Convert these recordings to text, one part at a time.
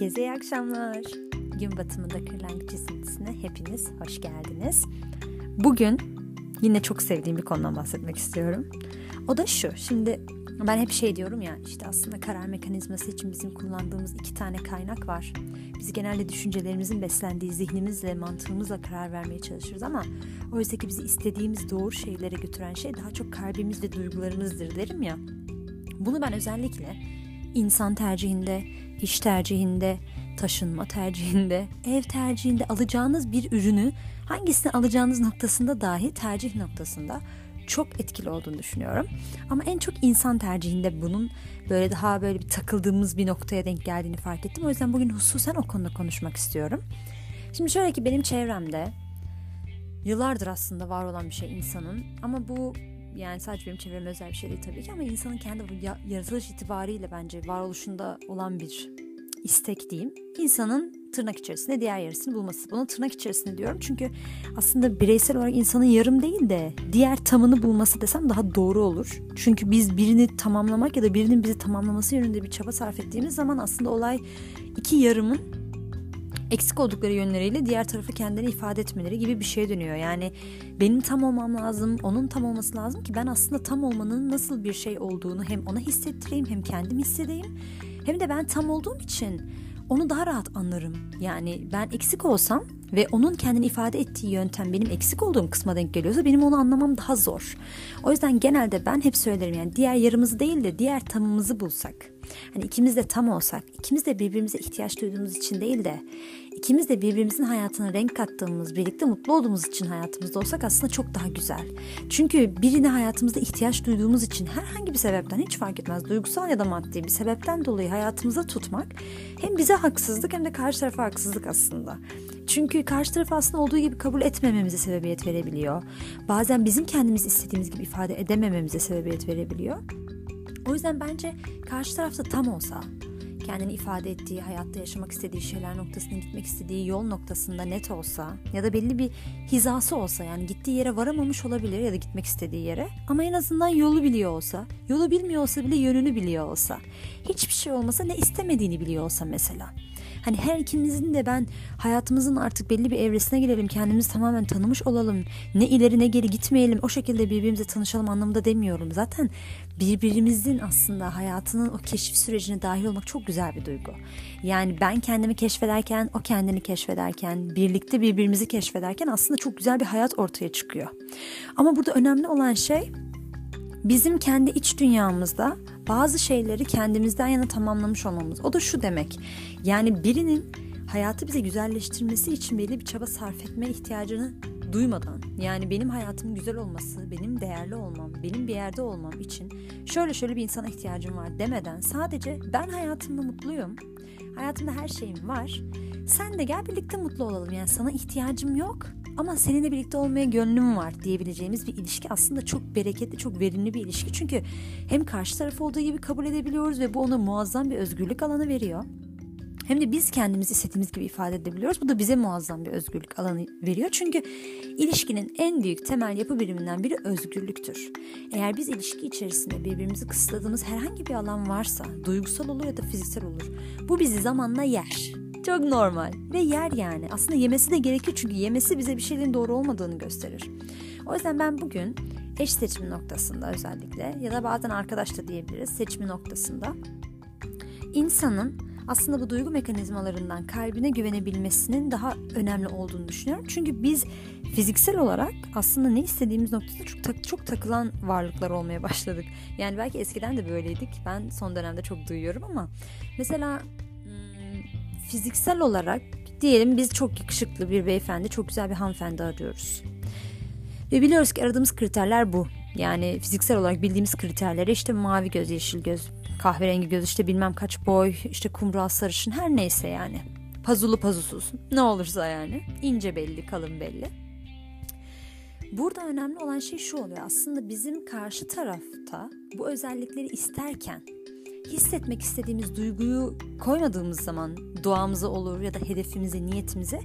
Herkese iyi akşamlar. Gün batımında kırlangıç esintisine hepiniz hoş geldiniz. Bugün yine çok sevdiğim bir konudan bahsetmek istiyorum. O da şu. Şimdi ben hep şey diyorum ya işte aslında karar mekanizması için bizim kullandığımız iki tane kaynak var. Biz genelde düşüncelerimizin beslendiği zihnimizle, mantığımızla karar vermeye çalışırız ama oysa ki bizi istediğimiz doğru şeylere götüren şey daha çok kalbimiz ve duygularımızdır derim ya. Bunu ben özellikle insan tercihinde, iş tercihinde, taşınma tercihinde, ev tercihinde alacağınız bir ürünü hangisini alacağınız noktasında dahi tercih noktasında çok etkili olduğunu düşünüyorum. Ama en çok insan tercihinde bunun böyle daha böyle bir takıldığımız bir noktaya denk geldiğini fark ettim. O yüzden bugün hususen o konuda konuşmak istiyorum. Şimdi şöyle ki benim çevremde yıllardır aslında var olan bir şey insanın ama bu yani sadece benim çevreme özel bir şey değil tabii ki ama insanın kendi yaratılış itibariyle bence varoluşunda olan bir istek diyeyim. İnsanın tırnak içerisinde diğer yarısını bulması. Bunu tırnak içerisinde diyorum çünkü aslında bireysel olarak insanın yarım değil de diğer tamını bulması desem daha doğru olur. Çünkü biz birini tamamlamak ya da birinin bizi tamamlaması yönünde bir çaba sarf ettiğimiz zaman aslında olay iki yarımın eksik oldukları yönleriyle diğer tarafı kendini ifade etmeleri gibi bir şey dönüyor. Yani benim tam olmam lazım, onun tam olması lazım ki ben aslında tam olmanın nasıl bir şey olduğunu hem ona hissettireyim hem kendim hissedeyim. Hem de ben tam olduğum için onu daha rahat anlarım. Yani ben eksik olsam ve onun kendini ifade ettiği yöntem benim eksik olduğum kısma denk geliyorsa benim onu anlamam daha zor. O yüzden genelde ben hep söylerim yani diğer yarımızı değil de diğer tamımızı bulsak. Hani ikimiz de tam olsak, ikimiz de birbirimize ihtiyaç duyduğumuz için değil de ikimiz de birbirimizin hayatına renk kattığımız, birlikte mutlu olduğumuz için hayatımızda olsak aslında çok daha güzel. Çünkü birine hayatımızda ihtiyaç duyduğumuz için herhangi bir sebepten hiç fark etmez duygusal ya da maddi bir sebepten dolayı hayatımıza tutmak hem bize haksızlık hem de karşı tarafa haksızlık aslında. Çünkü karşı taraf aslında olduğu gibi kabul etmememize sebebiyet verebiliyor. Bazen bizim kendimiz istediğimiz gibi ifade edemememize sebebiyet verebiliyor. O yüzden bence karşı tarafta tam olsa, kendini ifade ettiği, hayatta yaşamak istediği şeyler noktasına gitmek istediği yol noktasında net olsa ya da belli bir hizası olsa yani gittiği yere varamamış olabilir ya da gitmek istediği yere ama en azından yolu biliyor olsa, yolu bilmiyor olsa bile yönünü biliyor olsa, hiçbir şey olmasa ne istemediğini biliyor olsa mesela. Hani her ikimizin de ben hayatımızın artık belli bir evresine girelim. Kendimizi tamamen tanımış olalım. Ne ileri ne geri gitmeyelim. O şekilde birbirimize tanışalım anlamında demiyorum. Zaten birbirimizin aslında hayatının o keşif sürecine dahil olmak çok güzel bir duygu. Yani ben kendimi keşfederken, o kendini keşfederken, birlikte birbirimizi keşfederken aslında çok güzel bir hayat ortaya çıkıyor. Ama burada önemli olan şey bizim kendi iç dünyamızda bazı şeyleri kendimizden yana tamamlamış olmamız. O da şu demek. Yani birinin hayatı bize güzelleştirmesi için belli bir çaba sarf etme ihtiyacını duymadan yani benim hayatımın güzel olması, benim değerli olmam, benim bir yerde olmam için şöyle şöyle bir insana ihtiyacım var demeden sadece ben hayatımda mutluyum. Hayatımda her şeyim var. Sen de gel birlikte mutlu olalım. Yani sana ihtiyacım yok ama seninle birlikte olmaya gönlüm var diyebileceğimiz bir ilişki aslında çok bereketli, çok verimli bir ilişki. Çünkü hem karşı taraf olduğu gibi kabul edebiliyoruz ve bu ona muazzam bir özgürlük alanı veriyor. Hem de biz kendimizi istediğimiz gibi ifade edebiliyoruz. Bu da bize muazzam bir özgürlük alanı veriyor. Çünkü ilişkinin en büyük temel yapı biriminden biri özgürlüktür. Eğer biz ilişki içerisinde birbirimizi kısıtladığımız herhangi bir alan varsa, duygusal olur ya da fiziksel olur, bu bizi zamanla yer. Çok normal ve yer yani. Aslında yemesi de gerekiyor çünkü yemesi bize bir şeylerin doğru olmadığını gösterir. O yüzden ben bugün eş seçimi noktasında özellikle ya da bazen arkadaş da diyebiliriz seçimi noktasında insanın aslında bu duygu mekanizmalarından kalbine güvenebilmesinin daha önemli olduğunu düşünüyorum. Çünkü biz fiziksel olarak aslında ne istediğimiz noktada çok tak, çok takılan varlıklar olmaya başladık. Yani belki eskiden de böyleydik. Ben son dönemde çok duyuyorum ama mesela fiziksel olarak diyelim biz çok yakışıklı bir beyefendi, çok güzel bir hanımefendi arıyoruz. Ve biliyoruz ki aradığımız kriterler bu. Yani fiziksel olarak bildiğimiz kriterleri işte mavi göz, yeşil göz, kahverengi göz, işte bilmem kaç boy, işte kumral sarışın her neyse yani. Pazulu pazusuz ne olursa yani. ince belli, kalın belli. Burada önemli olan şey şu oluyor. Aslında bizim karşı tarafta bu özellikleri isterken hissetmek istediğimiz duyguyu koymadığımız zaman duamıza olur ya da hedefimize, niyetimize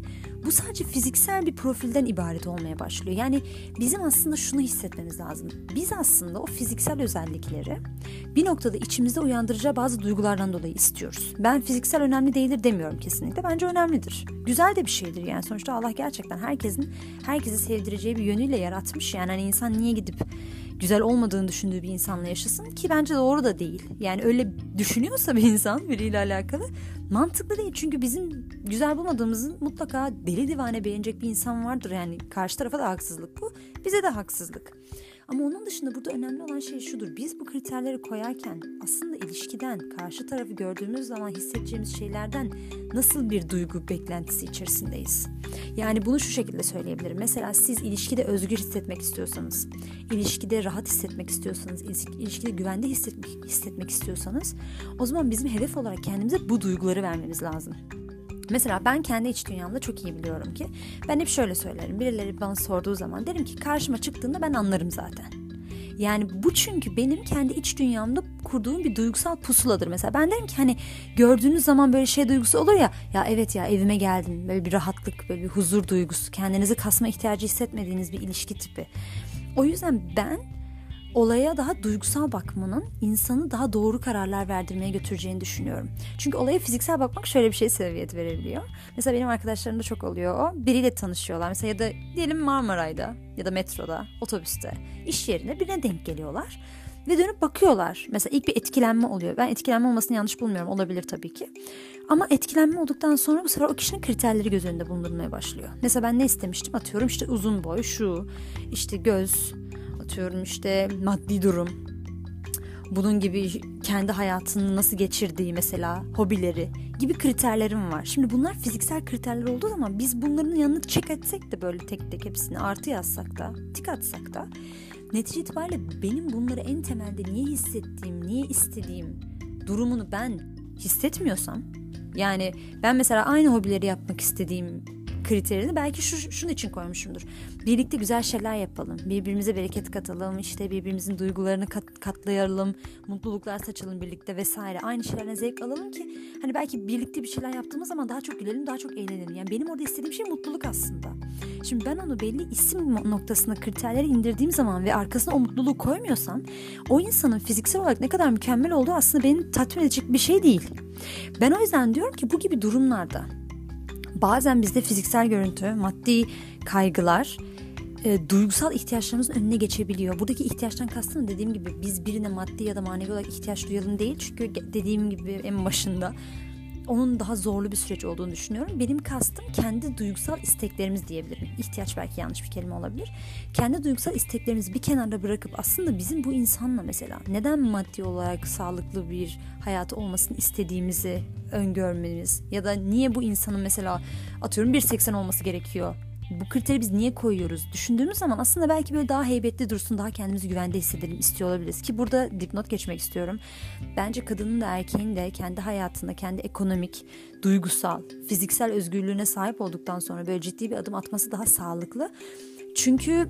bu sadece fiziksel bir profilden ibaret olmaya başlıyor. Yani bizim aslında şunu hissetmemiz lazım. Biz aslında o fiziksel özellikleri bir noktada içimizde uyandıracağı bazı duygulardan dolayı istiyoruz. Ben fiziksel önemli değildir demiyorum kesinlikle. Bence önemlidir. Güzel de bir şeydir yani. Sonuçta Allah gerçekten herkesin herkesi sevdireceği bir yönüyle yaratmış. Yani hani insan niye gidip güzel olmadığını düşündüğü bir insanla yaşasın ki bence doğru da değil. Yani öyle düşünüyorsa bir insan biriyle alakalı mantıklı değil. Çünkü bizim güzel bulmadığımızın mutlaka deli divane beğenecek bir insan vardır. Yani karşı tarafa da haksızlık bu. Bize de haksızlık. Ama onun dışında burada önemli olan şey şudur. Biz bu kriterleri koyarken aslında ilişkiden, karşı tarafı gördüğümüz zaman hissedeceğimiz şeylerden nasıl bir duygu beklentisi içerisindeyiz? Yani bunu şu şekilde söyleyebilirim. Mesela siz ilişkide özgür hissetmek istiyorsanız, ilişkide rahat hissetmek istiyorsanız, ilişkide güvende hissetmek, hissetmek istiyorsanız o zaman bizim hedef olarak kendimize bu duyguları vermemiz lazım. Mesela ben kendi iç dünyamda çok iyi biliyorum ki ben hep şöyle söylerim. Birileri bana sorduğu zaman derim ki karşıma çıktığında ben anlarım zaten. Yani bu çünkü benim kendi iç dünyamda kurduğum bir duygusal pusuladır. Mesela ben derim ki hani gördüğünüz zaman böyle şey duygusu olur ya ya evet ya evime geldim böyle bir rahatlık böyle bir huzur duygusu kendinizi kasma ihtiyacı hissetmediğiniz bir ilişki tipi. O yüzden ben olaya daha duygusal bakmanın insanı daha doğru kararlar verdirmeye götüreceğini düşünüyorum. Çünkü olaya fiziksel bakmak şöyle bir şey seviyet verebiliyor. Mesela benim arkadaşlarımda çok oluyor o. Biriyle tanışıyorlar. Mesela ya da diyelim Marmaray'da ya da metroda, otobüste, iş yerinde birine denk geliyorlar. Ve dönüp bakıyorlar. Mesela ilk bir etkilenme oluyor. Ben etkilenme olmasını yanlış bulmuyorum. Olabilir tabii ki. Ama etkilenme olduktan sonra bu sefer o kişinin kriterleri göz önünde bulundurmaya başlıyor. Mesela ben ne istemiştim? Atıyorum işte uzun boy, şu, işte göz, atıyorum işte maddi durum bunun gibi kendi hayatını nasıl geçirdiği mesela hobileri gibi kriterlerim var. Şimdi bunlar fiziksel kriterler olduğu zaman biz bunların yanını çek etsek de böyle tek tek hepsini artı yazsak da tik atsak da netice itibariyle benim bunları en temelde niye hissettiğim, niye istediğim durumunu ben hissetmiyorsam yani ben mesela aynı hobileri yapmak istediğim kriterini belki şu, şunun için koymuşumdur. Birlikte güzel şeyler yapalım. Birbirimize bereket katalım. işte birbirimizin duygularını kat, katlayalım. Mutluluklar saçalım birlikte vesaire. Aynı şeylerden zevk alalım ki hani belki birlikte bir şeyler yaptığımız zaman daha çok gülelim, daha çok eğlenelim. Yani benim orada istediğim şey mutluluk aslında. Şimdi ben onu belli isim noktasına kriterleri indirdiğim zaman ve arkasına o mutluluğu koymuyorsam o insanın fiziksel olarak ne kadar mükemmel olduğu aslında beni tatmin edecek bir şey değil. Ben o yüzden diyorum ki bu gibi durumlarda bazen bizde fiziksel görüntü, maddi kaygılar e, duygusal ihtiyaçlarımızın önüne geçebiliyor. Buradaki ihtiyaçtan kastım dediğim gibi biz birine maddi ya da manevi olarak ihtiyaç duyalım değil. Çünkü dediğim gibi en başında onun daha zorlu bir süreç olduğunu düşünüyorum. Benim kastım kendi duygusal isteklerimiz diyebilirim. İhtiyaç belki yanlış bir kelime olabilir. Kendi duygusal isteklerimizi bir kenarda bırakıp aslında bizim bu insanla mesela neden maddi olarak sağlıklı bir hayatı olmasını istediğimizi öngörmemiz ya da niye bu insanın mesela atıyorum 1.80 olması gerekiyor bu kriteri biz niye koyuyoruz düşündüğümüz zaman aslında belki böyle daha heybetli dursun, daha kendimizi güvende hissedelim istiyor olabiliriz. Ki burada dipnot geçmek istiyorum. Bence kadının da erkeğin de kendi hayatında, kendi ekonomik, duygusal, fiziksel özgürlüğüne sahip olduktan sonra böyle ciddi bir adım atması daha sağlıklı. Çünkü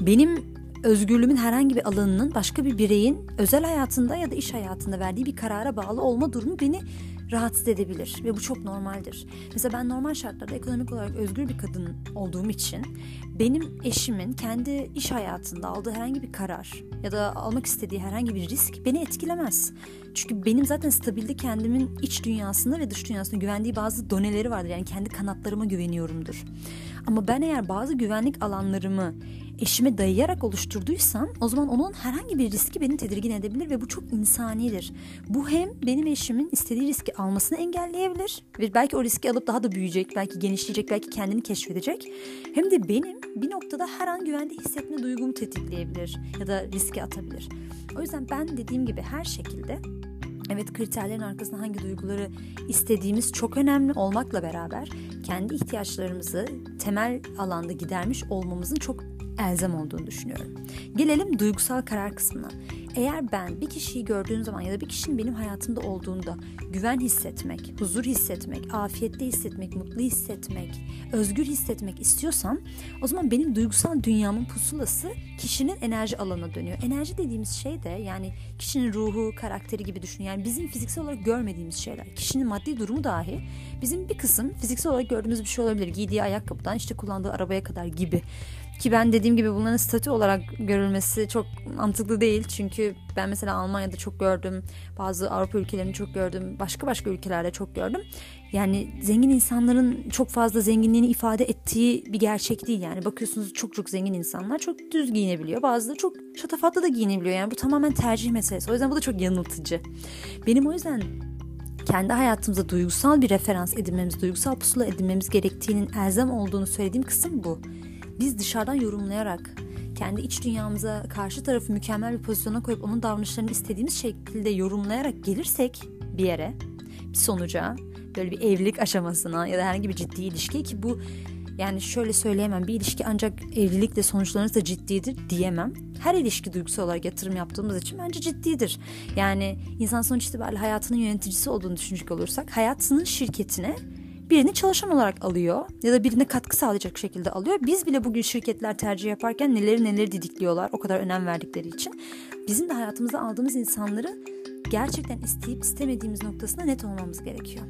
benim özgürlüğümün herhangi bir alanının başka bir bireyin özel hayatında ya da iş hayatında verdiği bir karara bağlı olma durumu beni rahatsız edebilir ve bu çok normaldir. Mesela ben normal şartlarda ekonomik olarak özgür bir kadın olduğum için benim eşimin kendi iş hayatında aldığı herhangi bir karar ya da almak istediği herhangi bir risk beni etkilemez. Çünkü benim zaten stabilde kendimin iç dünyasında ve dış dünyasında güvendiği bazı doneleri vardır. Yani kendi kanatlarıma güveniyorumdur. Ama ben eğer bazı güvenlik alanlarımı eşime dayayarak oluşturduysam o zaman onun herhangi bir riski beni tedirgin edebilir ve bu çok insanidir. Bu hem benim eşimin istediği riski almasını engelleyebilir ve belki o riski alıp daha da büyüyecek, belki genişleyecek, belki kendini keşfedecek. Hem de benim bir noktada her an güvende hissetme duygumu tetikleyebilir ya da riske atabilir. O yüzden ben dediğim gibi her şekilde Evet kriterlerin arkasında hangi duyguları istediğimiz çok önemli olmakla beraber kendi ihtiyaçlarımızı temel alanda gidermiş olmamızın çok elzem olduğunu düşünüyorum. Gelelim duygusal karar kısmına. Eğer ben bir kişiyi gördüğüm zaman ya da bir kişinin benim hayatımda olduğunda güven hissetmek, huzur hissetmek, afiyette hissetmek, mutlu hissetmek, özgür hissetmek istiyorsam o zaman benim duygusal dünyamın pusulası kişinin enerji alanına dönüyor. Enerji dediğimiz şey de yani kişinin ruhu, karakteri gibi düşün. Yani bizim fiziksel olarak görmediğimiz şeyler. Kişinin maddi durumu dahi bizim bir kısım fiziksel olarak gördüğümüz bir şey olabilir. Giydiği ayakkabıdan işte kullandığı arabaya kadar gibi. Ki ben dediğim gibi bunların statü olarak görülmesi çok mantıklı değil. Çünkü ben mesela Almanya'da çok gördüm. Bazı Avrupa ülkelerini çok gördüm. Başka başka ülkelerde çok gördüm. Yani zengin insanların çok fazla zenginliğini ifade ettiği bir gerçek değil. Yani bakıyorsunuz çok çok zengin insanlar çok düz giyinebiliyor. Bazıları çok şatafatlı da giyinebiliyor. Yani bu tamamen tercih meselesi. O yüzden bu da çok yanıltıcı. Benim o yüzden kendi hayatımıza duygusal bir referans edinmemiz, duygusal pusula edinmemiz gerektiğinin elzem olduğunu söylediğim kısım bu biz dışarıdan yorumlayarak kendi iç dünyamıza karşı tarafı mükemmel bir pozisyona koyup onun davranışlarını istediğimiz şekilde yorumlayarak gelirsek bir yere, bir sonuca, böyle bir evlilik aşamasına ya da herhangi bir ciddi ilişki ki bu yani şöyle söyleyemem bir ilişki ancak evlilikle sonuçlanırsa ciddidir diyemem. Her ilişki duygusal olarak yatırım yaptığımız için bence ciddidir. Yani insan sonuç itibariyle hayatının yöneticisi olduğunu düşünecek olursak hayatının şirketine birini çalışan olarak alıyor ya da birine katkı sağlayacak şekilde alıyor. Biz bile bugün şirketler tercih yaparken neleri neleri didikliyorlar o kadar önem verdikleri için. Bizim de hayatımıza aldığımız insanları gerçekten isteyip istemediğimiz noktasında net olmamız gerekiyor.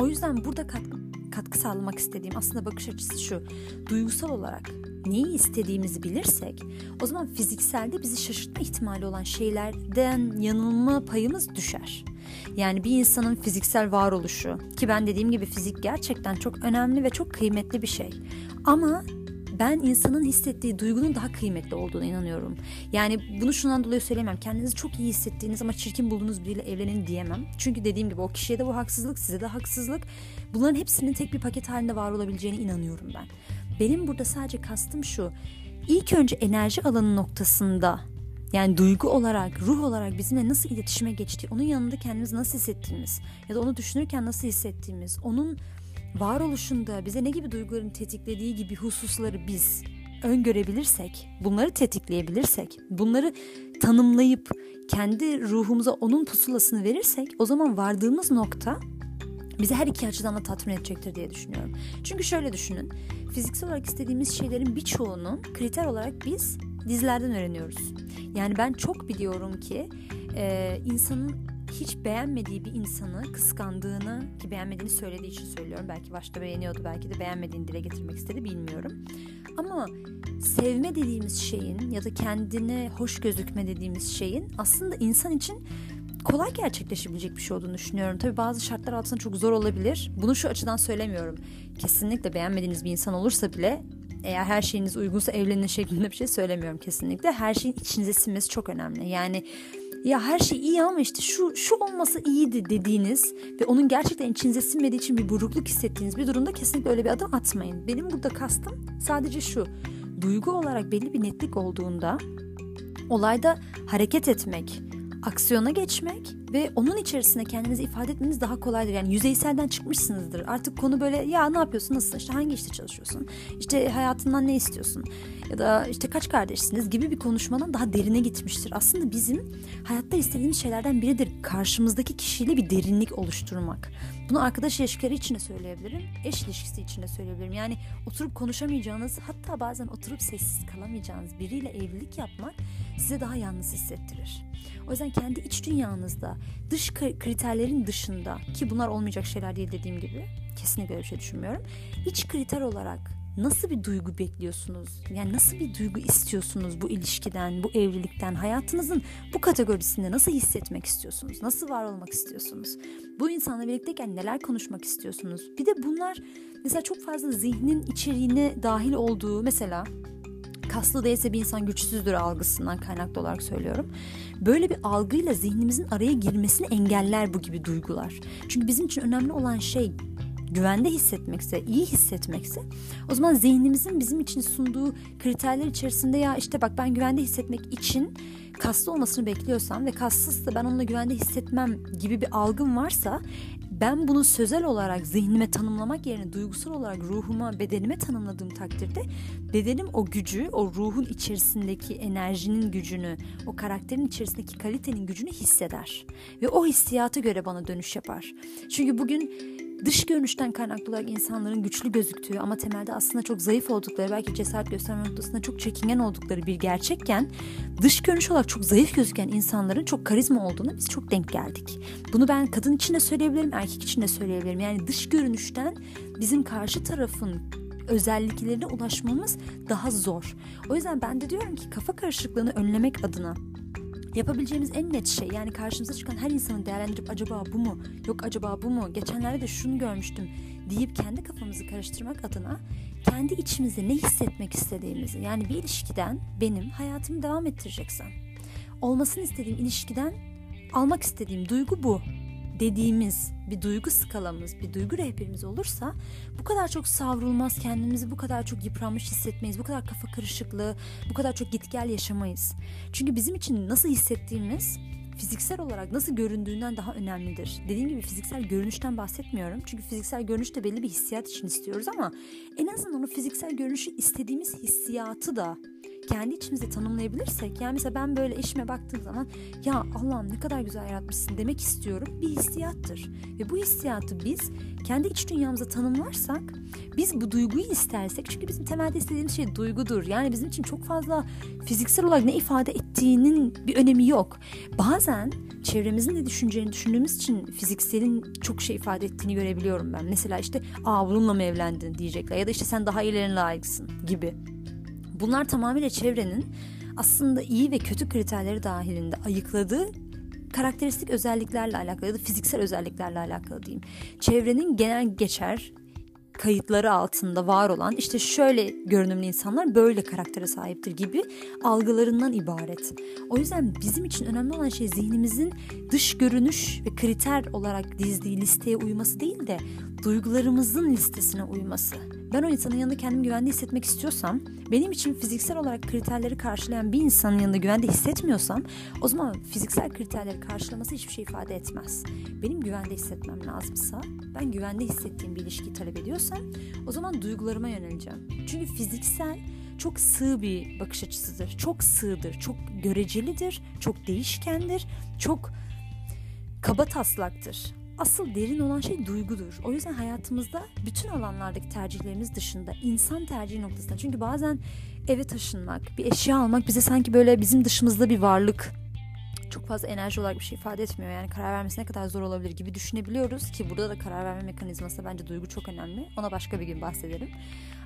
O yüzden burada katkı, katkı sağlamak istediğim aslında bakış açısı şu. Duygusal olarak neyi istediğimizi bilirsek o zaman fizikselde bizi şaşırtma ihtimali olan şeylerden yanılma payımız düşer. Yani bir insanın fiziksel varoluşu ki ben dediğim gibi fizik gerçekten çok önemli ve çok kıymetli bir şey. Ama ben insanın hissettiği duygunun daha kıymetli olduğunu inanıyorum. Yani bunu şundan dolayı söyleyemem. Kendinizi çok iyi hissettiğiniz ama çirkin bulduğunuz biriyle evlenin diyemem. Çünkü dediğim gibi o kişiye de bu haksızlık, size de haksızlık. Bunların hepsinin tek bir paket halinde var olabileceğine inanıyorum ben. Benim burada sadece kastım şu. İlk önce enerji alanı noktasında yani duygu olarak, ruh olarak bizimle nasıl iletişime geçtiği, onun yanında kendimizi nasıl hissettiğimiz ya da onu düşünürken nasıl hissettiğimiz, onun varoluşunda bize ne gibi duyguların tetiklediği gibi hususları biz öngörebilirsek, bunları tetikleyebilirsek, bunları tanımlayıp kendi ruhumuza onun pusulasını verirsek o zaman vardığımız nokta bizi her iki açıdan da tatmin edecektir diye düşünüyorum. Çünkü şöyle düşünün. Fiziksel olarak istediğimiz şeylerin birçoğunu kriter olarak biz dizilerden öğreniyoruz. Yani ben çok biliyorum ki e, insanın hiç beğenmediği bir insanı kıskandığını ki beğenmediğini söylediği için söylüyorum. Belki başta beğeniyordu belki de beğenmediğini dile getirmek istedi bilmiyorum. Ama sevme dediğimiz şeyin ya da kendine hoş gözükme dediğimiz şeyin aslında insan için kolay gerçekleşebilecek bir şey olduğunu düşünüyorum. Tabii bazı şartlar altında çok zor olabilir. Bunu şu açıdan söylemiyorum. Kesinlikle beğenmediğiniz bir insan olursa bile eğer her şeyiniz uygunsa evlenin şeklinde bir şey söylemiyorum kesinlikle. Her şeyin içinize sinmesi çok önemli. Yani ya her şey iyi ama işte şu şu olmasa iyiydi dediğiniz ve onun gerçekten içinize sinmediği için bir burukluk hissettiğiniz bir durumda kesinlikle öyle bir adım atmayın. Benim burada kastım sadece şu. Duygu olarak belli bir netlik olduğunda olayda hareket etmek, aksiyona geçmek ve onun içerisinde kendinizi ifade etmeniz daha kolaydır. Yani yüzeyselden çıkmışsınızdır. Artık konu böyle ya ne yapıyorsun, nasılsın, işte hangi işte çalışıyorsun, işte hayatından ne istiyorsun ya da işte kaç kardeşsiniz gibi bir konuşmadan daha derine gitmiştir. Aslında bizim hayatta istediğimiz şeylerden biridir karşımızdaki kişiyle bir derinlik oluşturmak. Bunu arkadaş ilişkileri için de söyleyebilirim, eş ilişkisi için de söyleyebilirim. Yani oturup konuşamayacağınız, hatta bazen oturup sessiz kalamayacağınız biriyle evlilik yapmak size daha yalnız hissettirir. O yüzden kendi iç dünyanızda dış kriterlerin dışında ki bunlar olmayacak şeyler değil dediğim gibi kesinlikle öyle bir şey düşünmüyorum. İç kriter olarak nasıl bir duygu bekliyorsunuz? Yani nasıl bir duygu istiyorsunuz bu ilişkiden, bu evlilikten? Hayatınızın bu kategorisinde nasıl hissetmek istiyorsunuz? Nasıl var olmak istiyorsunuz? Bu insanla birlikteyken neler konuşmak istiyorsunuz? Bir de bunlar mesela çok fazla zihnin içeriğine dahil olduğu mesela kaslı değilse bir insan güçsüzdür algısından kaynaklı olarak söylüyorum. Böyle bir algıyla zihnimizin araya girmesini engeller bu gibi duygular. Çünkü bizim için önemli olan şey güvende hissetmekse, iyi hissetmekse o zaman zihnimizin bizim için sunduğu kriterler içerisinde ya işte bak ben güvende hissetmek için kaslı olmasını bekliyorsam ve kassızsa ben onunla güvende hissetmem gibi bir algım varsa ben bunu sözel olarak zihnime tanımlamak yerine duygusal olarak ruhuma, bedenime tanımladığım takdirde bedenim o gücü, o ruhun içerisindeki enerjinin gücünü, o karakterin içerisindeki kalitenin gücünü hisseder. Ve o hissiyata göre bana dönüş yapar. Çünkü bugün dış görünüşten kaynaklı olarak insanların güçlü gözüktüğü ama temelde aslında çok zayıf oldukları, belki cesaret gösterme noktasında çok çekingen oldukları bir gerçekken dış görünüş olarak çok zayıf gözüken insanların çok karizma olduğunu biz çok denk geldik. Bunu ben kadın için de söyleyebilirim, erkek için de söyleyebilirim. Yani dış görünüşten bizim karşı tarafın özelliklerine ulaşmamız daha zor. O yüzden ben de diyorum ki kafa karışıklığını önlemek adına Yapabileceğimiz en net şey yani karşımıza çıkan her insanı değerlendirip acaba bu mu yok acaba bu mu geçenlerde de şunu görmüştüm deyip kendi kafamızı karıştırmak adına kendi içimizde ne hissetmek istediğimizi yani bir ilişkiden benim hayatımı devam ettireceksem olmasını istediğim ilişkiden almak istediğim duygu bu dediğimiz bir duygu skalamız, bir duygu rehberimiz olursa bu kadar çok savrulmaz, kendimizi bu kadar çok yıpranmış hissetmeyiz, bu kadar kafa karışıklığı, bu kadar çok git gel yaşamayız. Çünkü bizim için nasıl hissettiğimiz fiziksel olarak nasıl göründüğünden daha önemlidir. Dediğim gibi fiziksel görünüşten bahsetmiyorum. Çünkü fiziksel görünüş de belli bir hissiyat için istiyoruz ama en azından onu fiziksel görünüşü istediğimiz hissiyatı da kendi içimizde tanımlayabilirsek yani mesela ben böyle eşime baktığım zaman ya Allah'ım ne kadar güzel yaratmışsın demek istiyorum bir hissiyattır. Ve bu hissiyatı biz kendi iç dünyamıza tanımlarsak biz bu duyguyu istersek çünkü bizim temelde istediğimiz şey duygudur. Yani bizim için çok fazla fiziksel olarak ne ifade ettiğinin bir önemi yok. Bazen çevremizin de düşüneceğini düşündüğümüz için fizikselin çok şey ifade ettiğini görebiliyorum ben. Mesela işte aa bununla mı evlendin diyecekler ya da işte sen daha iyilerine layıksın gibi. Bunlar tamamıyla çevrenin aslında iyi ve kötü kriterleri dahilinde ayıkladığı karakteristik özelliklerle alakalı ya da fiziksel özelliklerle alakalı diyeyim. Çevrenin genel geçer kayıtları altında var olan işte şöyle görünümlü insanlar böyle karaktere sahiptir gibi algılarından ibaret. O yüzden bizim için önemli olan şey zihnimizin dış görünüş ve kriter olarak dizdiği listeye uyması değil de duygularımızın listesine uyması. Ben o insanın yanında kendimi güvende hissetmek istiyorsam, benim için fiziksel olarak kriterleri karşılayan bir insanın yanında güvende hissetmiyorsam, o zaman fiziksel kriterleri karşılaması hiçbir şey ifade etmez. Benim güvende hissetmem lazımsa, ben güvende hissettiğim bir ilişkiyi talep ediyorsam, o zaman duygularıma yöneleceğim. Çünkü fiziksel çok sığ bir bakış açısıdır. Çok sığdır, çok görecelidir, çok değişkendir, çok kaba taslaktır asıl derin olan şey duygudur. O yüzden hayatımızda bütün alanlardaki tercihlerimiz dışında insan tercihi noktasında çünkü bazen eve taşınmak, bir eşya almak bize sanki böyle bizim dışımızda bir varlık çok fazla enerji olarak bir şey ifade etmiyor. Yani karar vermesi ne kadar zor olabilir gibi düşünebiliyoruz ki burada da karar verme mekanizması bence duygu çok önemli. Ona başka bir gün bahsederim.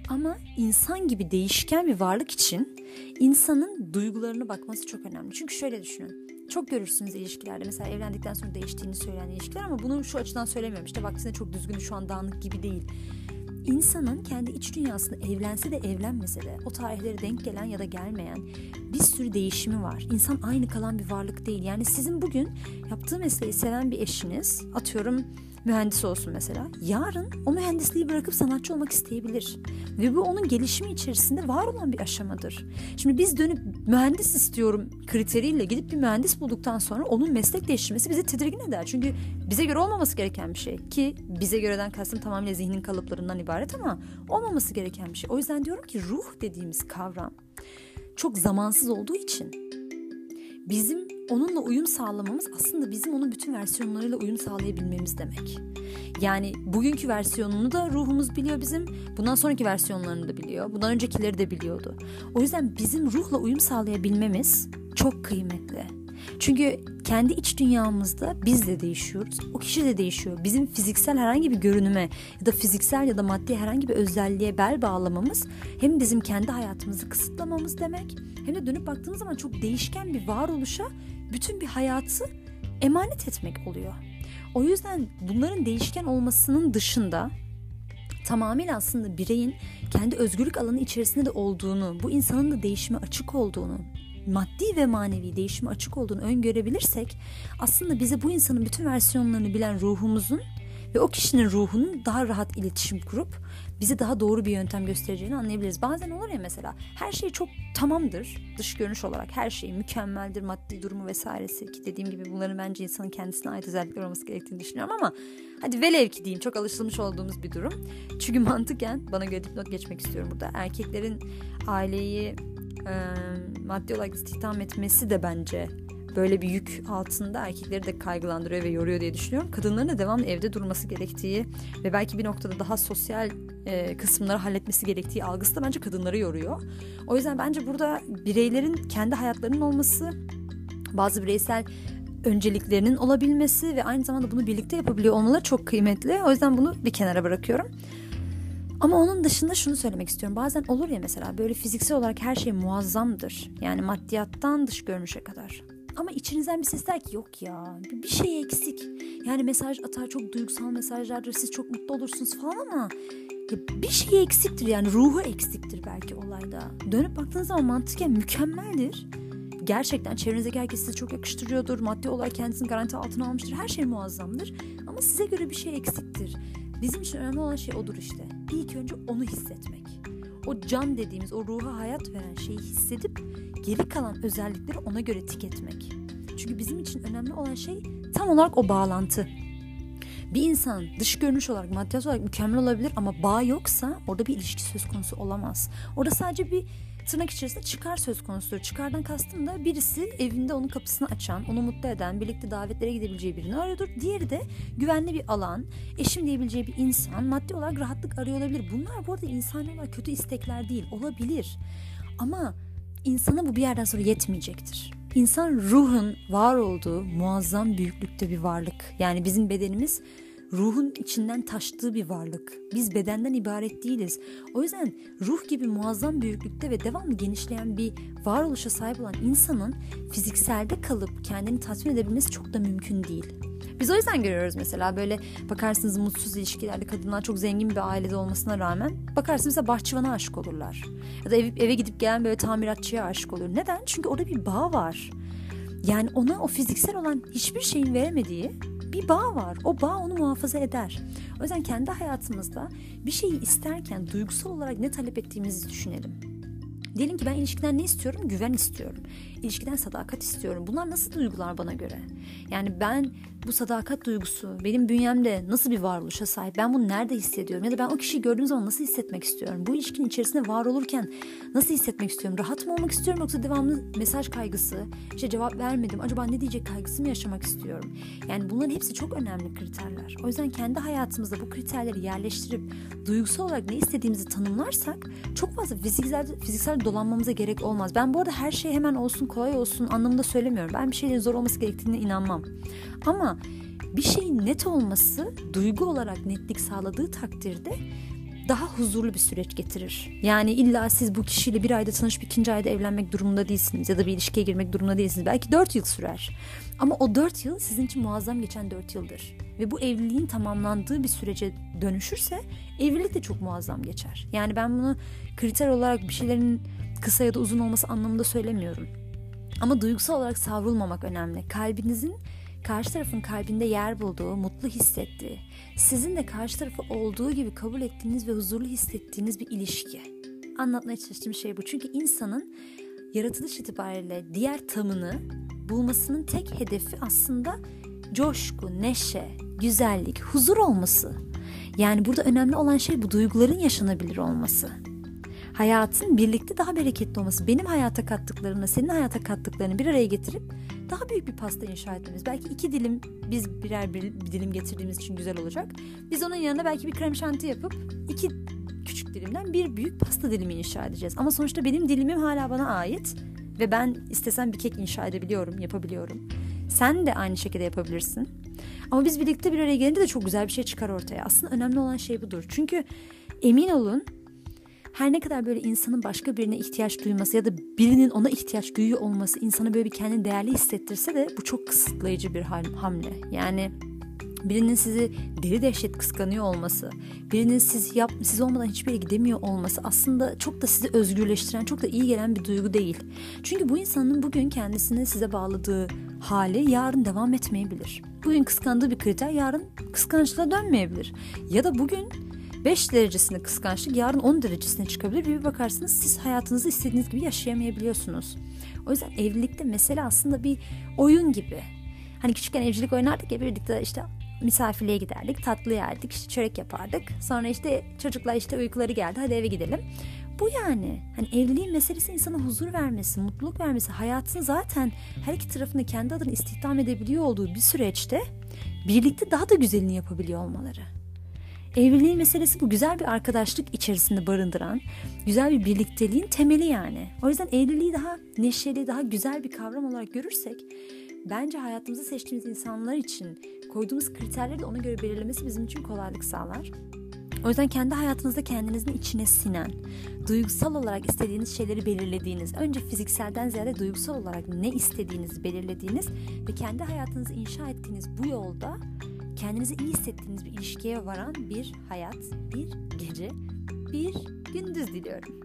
Ama insan gibi değişken bir varlık için insanın duygularına bakması çok önemli. Çünkü şöyle düşünün çok görürsünüz ilişkilerde. Mesela evlendikten sonra değiştiğini söyleyen ilişkiler ama bunu şu açıdan söylemiyorum. İşte vaktinde çok düzgün şu an dağınık gibi değil. İnsanın kendi iç dünyasında evlense de evlenmese de o tarihlere denk gelen ya da gelmeyen bir sürü değişimi var. İnsan aynı kalan bir varlık değil. Yani sizin bugün yaptığı mesleği seven bir eşiniz atıyorum mühendis olsun mesela. Yarın o mühendisliği bırakıp sanatçı olmak isteyebilir. Ve bu onun gelişimi içerisinde var olan bir aşamadır. Şimdi biz dönüp mühendis istiyorum kriteriyle gidip bir mühendis bulduktan sonra onun meslek değiştirmesi bizi tedirgin eder. Çünkü bize göre olmaması gereken bir şey. Ki bize göreden kastım tamamıyla zihnin kalıplarından ibaret ama olmaması gereken bir şey. O yüzden diyorum ki ruh dediğimiz kavram çok zamansız olduğu için bizim onunla uyum sağlamamız aslında bizim onun bütün versiyonlarıyla uyum sağlayabilmemiz demek. Yani bugünkü versiyonunu da ruhumuz biliyor bizim. Bundan sonraki versiyonlarını da biliyor. Bundan öncekileri de biliyordu. O yüzden bizim ruhla uyum sağlayabilmemiz çok kıymetli. Çünkü kendi iç dünyamızda biz de değişiyoruz. O kişi de değişiyor. Bizim fiziksel herhangi bir görünüme ya da fiziksel ya da maddi herhangi bir özelliğe bel bağlamamız hem bizim kendi hayatımızı kısıtlamamız demek hem de dönüp baktığımız zaman çok değişken bir varoluşa bütün bir hayatı emanet etmek oluyor. O yüzden bunların değişken olmasının dışında tamamıyla aslında bireyin kendi özgürlük alanı içerisinde de olduğunu, bu insanın da değişime açık olduğunu, maddi ve manevi değişime açık olduğunu öngörebilirsek aslında bize bu insanın bütün versiyonlarını bilen ruhumuzun ve o kişinin ruhunun daha rahat iletişim kurup bizi daha doğru bir yöntem göstereceğini anlayabiliriz. Bazen olur ya mesela her şey çok tamamdır dış görünüş olarak her şey mükemmeldir maddi durumu vesairesi ki dediğim gibi bunların bence insanın kendisine ait özellikler olması gerektiğini düşünüyorum ama hadi velev ki diyeyim çok alışılmış olduğumuz bir durum. Çünkü mantıken bana göre dipnot geçmek istiyorum burada. Erkeklerin aileyi maddi olarak istihdam etmesi de bence böyle bir yük altında erkekleri de kaygılandırıyor ve yoruyor diye düşünüyorum. Kadınların da devamlı evde durması gerektiği ve belki bir noktada daha sosyal e, kısımları halletmesi gerektiği algısı da bence kadınları yoruyor. O yüzden bence burada bireylerin kendi hayatlarının olması, bazı bireysel önceliklerinin olabilmesi ve aynı zamanda bunu birlikte yapabiliyor olmaları çok kıymetli. O yüzden bunu bir kenara bırakıyorum. Ama onun dışında şunu söylemek istiyorum. Bazen olur ya mesela böyle fiziksel olarak her şey muazzamdır. Yani maddiyattan dış görünüşe kadar. Ama içinizden bir ses der ki yok ya bir şey eksik. Yani mesaj atar çok duygusal mesajlardır siz çok mutlu olursunuz falan ama ya bir şey eksiktir yani ruhu eksiktir belki olayda. Dönüp baktığınız zaman mantıken mükemmeldir. Gerçekten çevrenizdeki herkes sizi çok yakıştırıyordur. Maddi olarak kendisini garanti altına almıştır. Her şey muazzamdır. Ama size göre bir şey eksiktir. Bizim için önemli olan şey odur işte. İlk önce onu hissetmek. O can dediğimiz, o ruha hayat veren şeyi hissedip geri kalan özellikleri ona göre tüketmek. Çünkü bizim için önemli olan şey tam olarak o bağlantı. Bir insan dış görünüş olarak, maddiyat olarak mükemmel olabilir ama bağ yoksa orada bir ilişki söz konusu olamaz. Orada sadece bir tırnak içerisinde çıkar söz konusudur. Çıkardan kastım da birisi evinde onun kapısını açan, onu mutlu eden, birlikte davetlere gidebileceği birini arıyordur. Diğeri de güvenli bir alan, eşim diyebileceği bir insan, maddi olarak rahatlık arıyor olabilir. Bunlar bu arada insani olarak kötü istekler değil, olabilir. Ama insana bu bir yerden sonra yetmeyecektir. İnsan ruhun var olduğu muazzam büyüklükte bir varlık. Yani bizim bedenimiz ruhun içinden taştığı bir varlık. Biz bedenden ibaret değiliz. O yüzden ruh gibi muazzam büyüklükte ve devamlı genişleyen bir varoluşa sahip olan insanın fizikselde kalıp kendini tatmin edebilmesi çok da mümkün değil. Biz o yüzden görüyoruz mesela böyle bakarsınız mutsuz ilişkilerde kadınlar çok zengin bir ailede olmasına rağmen bakarsınız mesela bahçıvana aşık olurlar. Ya da eve, eve gidip gelen böyle tamiratçıya aşık olur. Neden? Çünkü orada bir bağ var. Yani ona o fiziksel olan hiçbir şeyin veremediği bir bağ var. O bağ onu muhafaza eder. O yüzden kendi hayatımızda bir şeyi isterken duygusal olarak ne talep ettiğimizi düşünelim. Diyelim ki ben ilişkiden ne istiyorum? Güven istiyorum. İlişkiden sadakat istiyorum. Bunlar nasıl duygular bana göre? Yani ben bu sadakat duygusu benim bünyemde nasıl bir varoluşa sahip? Ben bunu nerede hissediyorum? Ya da ben o kişiyi gördüğüm zaman nasıl hissetmek istiyorum? Bu ilişkinin içerisinde var olurken nasıl hissetmek istiyorum? Rahat mı olmak istiyorum yoksa devamlı mesaj kaygısı, işte cevap vermedim, acaba ne diyecek kaygısı mı yaşamak istiyorum? Yani bunların hepsi çok önemli kriterler. O yüzden kendi hayatımızda bu kriterleri yerleştirip duygusal olarak ne istediğimizi tanımlarsak çok fazla fiziksel, fiziksel dolanmamıza gerek olmaz. Ben bu arada her şey hemen olsun, kolay olsun anlamında söylemiyorum. Ben bir şeyin zor olması gerektiğine inanmam. Ama bir şeyin net olması duygu olarak netlik sağladığı takdirde daha huzurlu bir süreç getirir. Yani illa siz bu kişiyle bir ayda tanışıp ikinci ayda evlenmek durumunda değilsiniz ya da bir ilişkiye girmek durumunda değilsiniz. Belki dört yıl sürer. Ama o dört yıl sizin için muazzam geçen dört yıldır. Ve bu evliliğin tamamlandığı bir sürece dönüşürse evlilik de çok muazzam geçer. Yani ben bunu kriter olarak bir şeylerin kısa ya da uzun olması anlamında söylemiyorum. Ama duygusal olarak savrulmamak önemli. Kalbinizin karşı tarafın kalbinde yer bulduğu, mutlu hissettiği, sizin de karşı tarafı olduğu gibi kabul ettiğiniz ve huzurlu hissettiğiniz bir ilişki. Anlatmaya çalıştığım şey bu. Çünkü insanın yaratılış itibariyle diğer tamını bulmasının tek hedefi aslında coşku, neşe, güzellik, huzur olması. Yani burada önemli olan şey bu duyguların yaşanabilir olması hayatın birlikte daha bereketli olması. Benim hayata kattıklarımla senin hayata kattıklarını bir araya getirip daha büyük bir pasta inşa etmemiz. Belki iki dilim biz birer bir, bir dilim getirdiğimiz için güzel olacak. Biz onun yanına belki bir krem şanti yapıp iki küçük dilimden bir büyük pasta dilimi inşa edeceğiz. Ama sonuçta benim dilimim hala bana ait ve ben istesem bir kek inşa edebiliyorum, yapabiliyorum. Sen de aynı şekilde yapabilirsin. Ama biz birlikte bir araya gelince de çok güzel bir şey çıkar ortaya. Aslında önemli olan şey budur. Çünkü emin olun her ne kadar böyle insanın başka birine ihtiyaç duyması ya da birinin ona ihtiyaç duyuyor olması insanı böyle bir kendini değerli hissettirse de bu çok kısıtlayıcı bir hamle. Yani birinin sizi deli dehşet kıskanıyor olması, birinin siz yap siz olmadan hiçbir yere gidemiyor olması aslında çok da sizi özgürleştiren, çok da iyi gelen bir duygu değil. Çünkü bu insanın bugün kendisini size bağladığı hali yarın devam etmeyebilir. Bugün kıskandığı bir kriter yarın kıskançlığa dönmeyebilir. Ya da bugün 5 derecesinde kıskançlık yarın 10 derecesine çıkabilir. Bir bakarsınız siz hayatınızı istediğiniz gibi yaşayamayabiliyorsunuz. O yüzden evlilikte mesele aslında bir oyun gibi. Hani küçükken evcilik oynardık ya birlikte işte misafirliğe giderdik, tatlı yerdik, işte çörek yapardık. Sonra işte çocuklar işte uykuları geldi, hadi eve gidelim. Bu yani. Hani evliliğin meselesi insana huzur vermesi, mutluluk vermesi, hayatın zaten her iki tarafında kendi adını istihdam edebiliyor olduğu bir süreçte birlikte daha da güzelini yapabiliyor olmaları. Evliliğin meselesi bu güzel bir arkadaşlık içerisinde barındıran, güzel bir birlikteliğin temeli yani. O yüzden evliliği daha neşeli, daha güzel bir kavram olarak görürsek bence hayatımızı seçtiğimiz insanlar için koyduğumuz kriterleri de ona göre belirlemesi bizim için kolaylık sağlar. O yüzden kendi hayatınızda kendinizin içine sinen, duygusal olarak istediğiniz şeyleri belirlediğiniz, önce fizikselden ziyade duygusal olarak ne istediğinizi belirlediğiniz ve kendi hayatınızı inşa ettiğiniz bu yolda kendinizi iyi hissettiğiniz bir ilişkiye varan bir hayat, bir gece, bir gündüz diliyorum.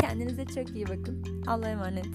Kendinize çok iyi bakın. Allah'a emanet.